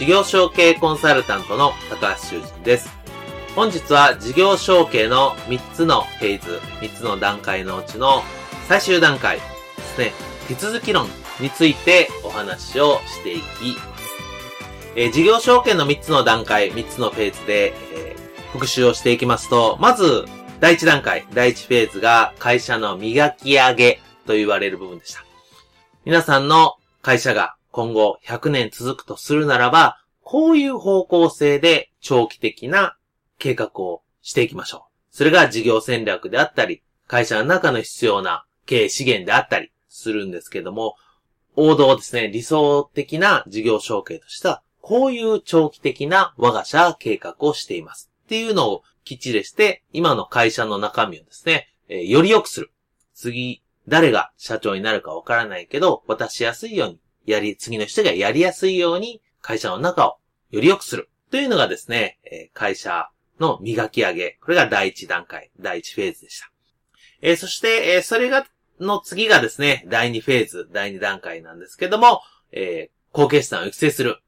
事業承継コンサルタントの高橋修人です。本日は事業承継の3つのフェーズ、3つの段階のうちの最終段階ですね、手続き論についてお話をしていきます。えー、事業承継の3つの段階、3つのフェーズで、えー、復習をしていきますと、まず、第1段階、第1フェーズが会社の磨き上げと言われる部分でした。皆さんの会社が今後100年続くとするならば、こういう方向性で長期的な計画をしていきましょう。それが事業戦略であったり、会社の中の必要な経営資源であったりするんですけども、王道ですね、理想的な事業承継としては、こういう長期的な我が社計画をしています。っていうのをきっちりして、今の会社の中身をですね、えー、より良くする。次、誰が社長になるかわからないけど、渡しやすいようにやり、次の人がやりやすいように会社の中をより良くする。というのがですね、会社の磨き上げ。これが第一段階、第一フェーズでした。えー、そして、えー、それが、の次がですね、第二フェーズ、第二段階なんですけども、えー、後継者を育成する。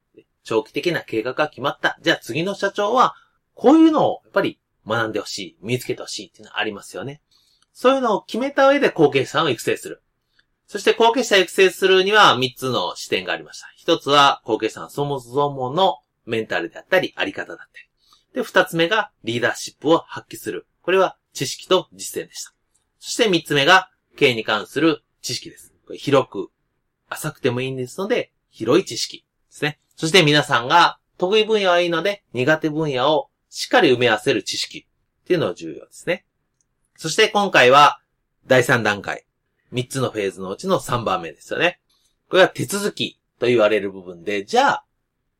長期的な計画が決まった。じゃあ次の社長は、こういうのをやっぱり学んでほしい、身につけてほしいっていうのはありますよね。そういうのを決めた上で後継者を育成する。そして後継者育成するには3つの視点がありました。1つは後継者のそもそものメンタルであったり、あり方だったり。で、2つ目がリーダーシップを発揮する。これは知識と実践でした。そして3つ目が経営に関する知識です。これ広く、浅くてもいいんですので、広い知識ですね。そして皆さんが得意分野はいいので、苦手分野をしっかり埋め合わせる知識っていうのが重要ですね。そして今回は第3段階。3つのフェーズのうちの3番目ですよね。これは手続きと言われる部分で、じゃあ、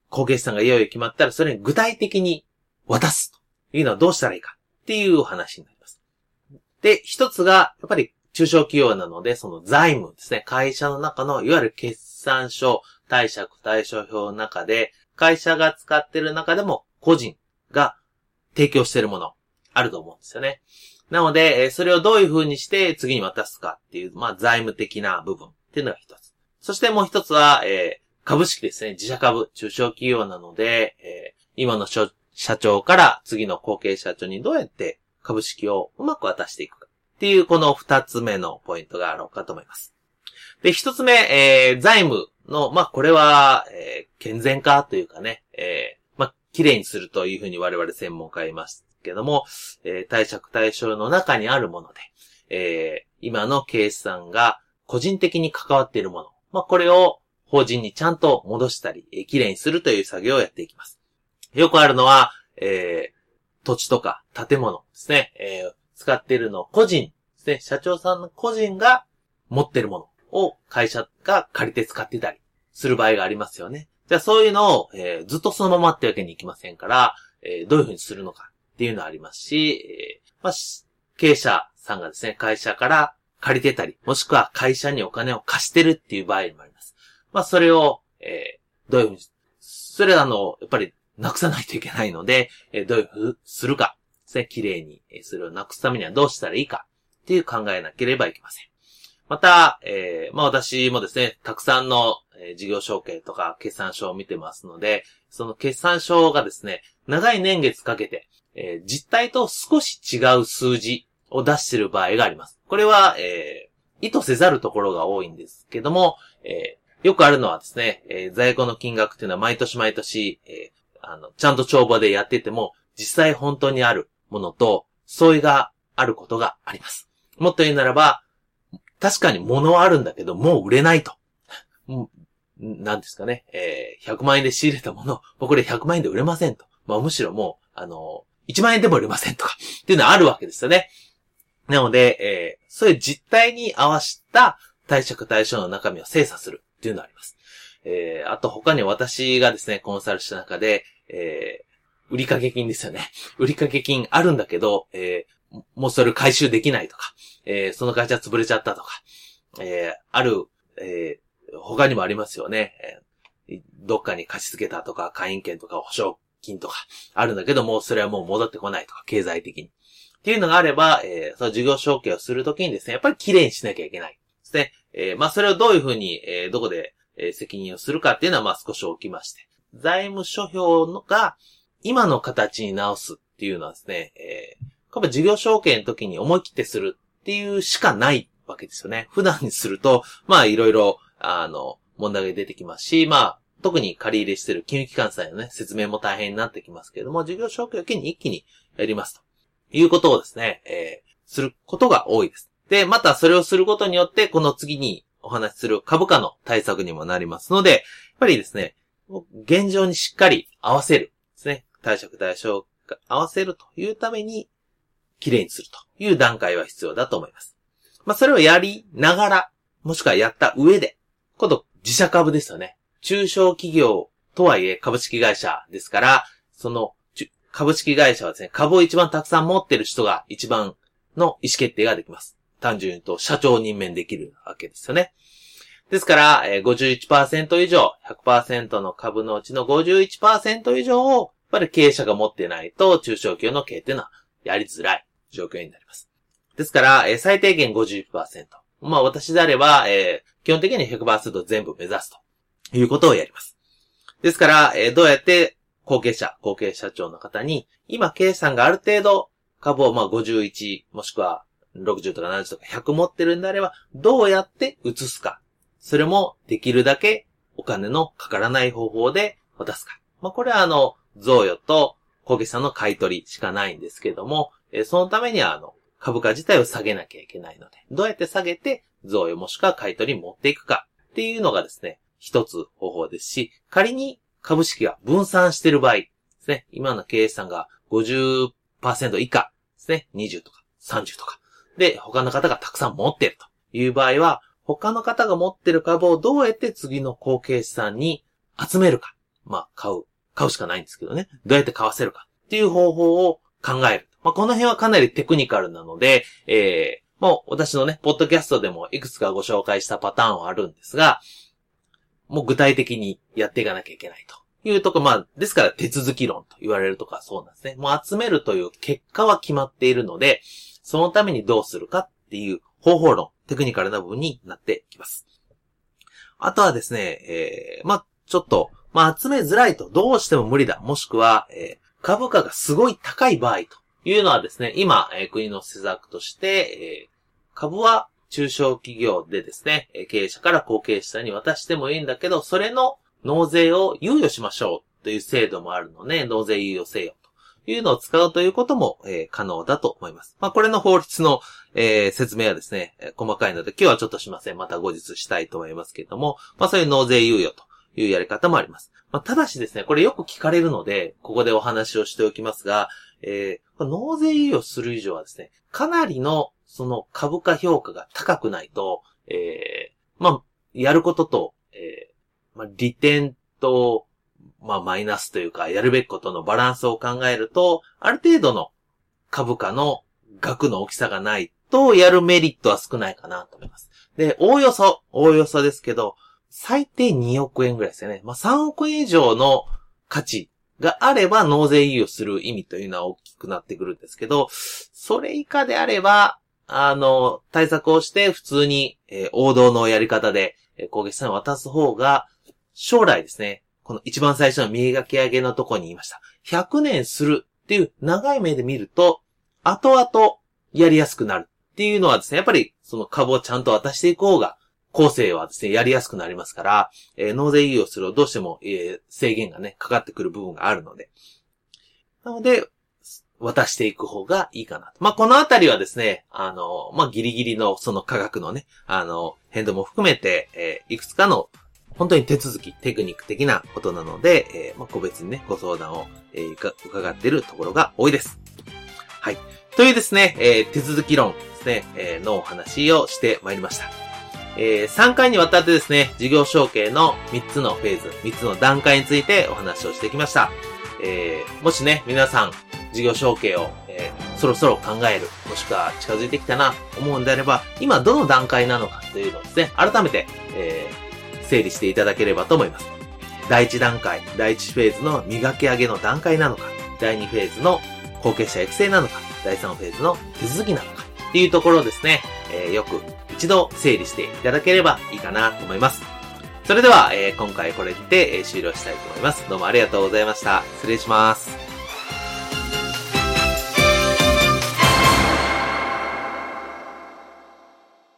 後継者さんがいよいよ決まったら、それに具体的に渡すというのはどうしたらいいかっていう話になります。で、一つが、やっぱり中小企業なので、その財務ですね。会社の中の、いわゆる決算書、貸借対照表の中で、会社が使ってる中でも、個人が提供しているもの、あると思うんですよね。なので、それをどういう風にして次に渡すかっていう、まあ、財務的な部分っていうのが一つ。そしてもう一つは、えー、株式ですね。自社株、中小企業なので、えー、今の社長から次の後継社長にどうやって株式をうまく渡していくかっていう、この二つ目のポイントがあろうかと思います。で、一つ目、えー、財務の、まあ、これは、えー、健全化というかね、えー、まあ、綺麗にするというふうに我々専門家います。けども、えー、貸借対象の中にあるもので、えー、今の計算が個人的に関わっているもの。まあ、これを法人にちゃんと戻したり、えー、きれいにするという作業をやっていきます。よくあるのは、えー、土地とか建物ですね、えー、使っているの個人ですね、社長さんの個人が持っているものを会社が借りて使ってたりする場合がありますよね。じゃあそういうのを、えー、ずっとそのままってわけにいきませんから、えー、どういうふうにするのか。っていうのはありますし、えー、まあ、経営者さんがですね、会社から借りてたり、もしくは会社にお金を貸してるっていう場合もあります。まあ、それを、えー、どういうふうに、それらの、やっぱり、なくさないといけないので、えー、どういうふうにするかですね、綺麗に、えー、それをなくすためにはどうしたらいいかっていう考えなければいけません。また、えー、まあ私もですね、たくさんの、え、事業承継とか決算書を見てますので、その決算書がですね、長い年月かけて、えー、実態と少し違う数字を出している場合があります。これは、えー、意図せざるところが多いんですけども、えー、よくあるのはですね、えー、在庫の金額っていうのは毎年毎年、えー、あの、ちゃんと帳簿でやってても、実際本当にあるものと、相違があることがあります。もっと言うならば、確かに物はあるんだけど、もう売れないと。何ですかね、えー、100万円で仕入れたもの、もうこれ100万円で売れませんと。まあむしろもう、あの、1万円でも売れませんとか、っていうのはあるわけですよね。なので、えー、そういう実態に合わせた貸借対象の中身を精査するっていうのがあります。えー、あと他に私がですね、コンサルした中で、えー、売掛金ですよね。売掛金あるんだけど、えー、もうそれ回収できないとか、えー、その会社潰れちゃったとか、えー、ある、えー、他にもありますよね。えー、どっかに貸し付けたとか、会員権とか保証金とか、あるんだけども、それはもう戻ってこないとか、経済的に。っていうのがあれば、えー、その事業承継をするときにですね、やっぱり綺麗にしなきゃいけない。ですね。えー、まあ、それをどういうふうに、えー、どこで、えー、責任をするかっていうのは、まあ、少し置きまして。財務諸表のが、今の形に直すっていうのはですね、えー、やっぱ事業承継の時に思い切ってするっていうしかないわけですよね。普段にすると、まあいろいろ、あの、問題が出てきますし、まあ、特に借り入れしている金融機関さんへのね、説明も大変になってきますけれども、事業承継を機に一気にやりますと。いうことをですね、えー、することが多いです。で、またそれをすることによって、この次にお話しする株価の対策にもなりますので、やっぱりですね、現状にしっかり合わせるですね。貸借対象合わせるというために、綺麗にするという段階は必要だと思います。まあ、それをやりながら、もしくはやった上で、今度、自社株ですよね。中小企業とはいえ株式会社ですから、その、株式会社はですね、株を一番たくさん持ってる人が一番の意思決定ができます。単純に言うと、社長任命できるわけですよね。ですから、51%以上、100%の株のうちの51%以上を、やっぱり経営者が持ってないと、中小企業の経営っていうのはやりづらい状況になります。ですから、最低限51%。まあ私であれば、基本的に100%全部目指すということをやります。ですから、えー、どうやって後継者、後継社長の方に、今経営さんがある程度株をまあ51、もしくは60とか70とか100持ってるんであれば、どうやって移すか。それもできるだけお金のかからない方法で渡すか。まあ、これはあの、贈与と小木さんの買い取りしかないんですけども、えそのためにはあの、株価自体を下げなきゃいけないので、どうやって下げて贈与もしくは買い取り持っていくかっていうのがですね、一つ方法ですし、仮に株式が分散している場合ですね、今の経営さんが50%以下ですね、20とか30とか。で、他の方がたくさん持っているという場合は、他の方が持っている株をどうやって次の後継資産に集めるか。まあ、買う。買うしかないんですけどね。どうやって買わせるかっていう方法を考える。まあ、この辺はかなりテクニカルなので、えー、もう私のね、ポッドキャストでもいくつかご紹介したパターンはあるんですが、もう具体的にやっていかなきゃいけないというとこ、まあ、ですから手続き論と言われるとかそうなんですね。もう集めるという結果は決まっているので、そのためにどうするかっていう方法論、テクニカルな部分になってきます。あとはですね、えー、まあ、ちょっと、まあ、集めづらいとどうしても無理だ。もしくは、えー、株価がすごい高い場合というのはですね、今、えー、国の施策として、えー、株は中小企業でですね、経営者から後継者に渡してもいいんだけど、それの納税を猶予しましょうという制度もあるので、納税猶予制よいうのを使うということも、えー、可能だと思います。まあ、これの法律の、えー、説明はですね、細かいので今日はちょっとしません。また後日したいと思いますけれども、まあ、そういう納税猶予というやり方もあります。まあ、ただしですね、これよく聞かれるので、ここでお話をしておきますが、えー、納税猶予する以上はですね、かなりのその株価評価が高くないと、えー、まあ、やることと、えー、まあ、利点と、まあ、マイナスというか、やるべきことのバランスを考えると、ある程度の株価の額の大きさがないと、やるメリットは少ないかなと思います。で、おおよそ、おおよそですけど、最低2億円ぐらいですよね。まあ、3億円以上の価値があれば納税猶予する意味というのは大きくなってくるんですけど、それ以下であれば、あの、対策をして普通に、えー、王道のやり方で、えー、攻撃さんを渡す方が、将来ですね、この一番最初の見描き上げのとこに言いました。100年するっていう長い目で見ると、後々やりやすくなるっていうのはですね、やっぱりその株をちゃんと渡していこうが、後世はですね、やりやすくなりますから、えー、納税猶予するとどうしても、えー、制限がね、かかってくる部分があるので。なので、渡していく方がいいかなと。まあ、このあたりはですね、あの、まあ、ギリギリのその科学のね、あの、変動も含めて、えー、いくつかの本当に手続き、テクニック的なことなので、えー、まあ、個別にね、ご相談を、えー、伺っているところが多いです。はい。というですね、えー、手続き論ですね、えー、のお話をしてまいりました。えー、3回にわたってですね、事業承継の3つのフェーズ、3つの段階についてお話をしてきました。えー、もしね、皆さん、事業承継を、えー、そろそろ考える、もしくは近づいてきたな、思うんであれば、今どの段階なのかというのをですね、改めて、えー、整理していただければと思います。第1段階、第1フェーズの磨き上げの段階なのか、第2フェーズの後継者育成なのか、第3フェーズの手続きなのか、っていうところですね、えー、よく一度整理していただければいいかなと思います。それでは、えー、今回これで、え、終了したいと思います。どうもありがとうございました。失礼します。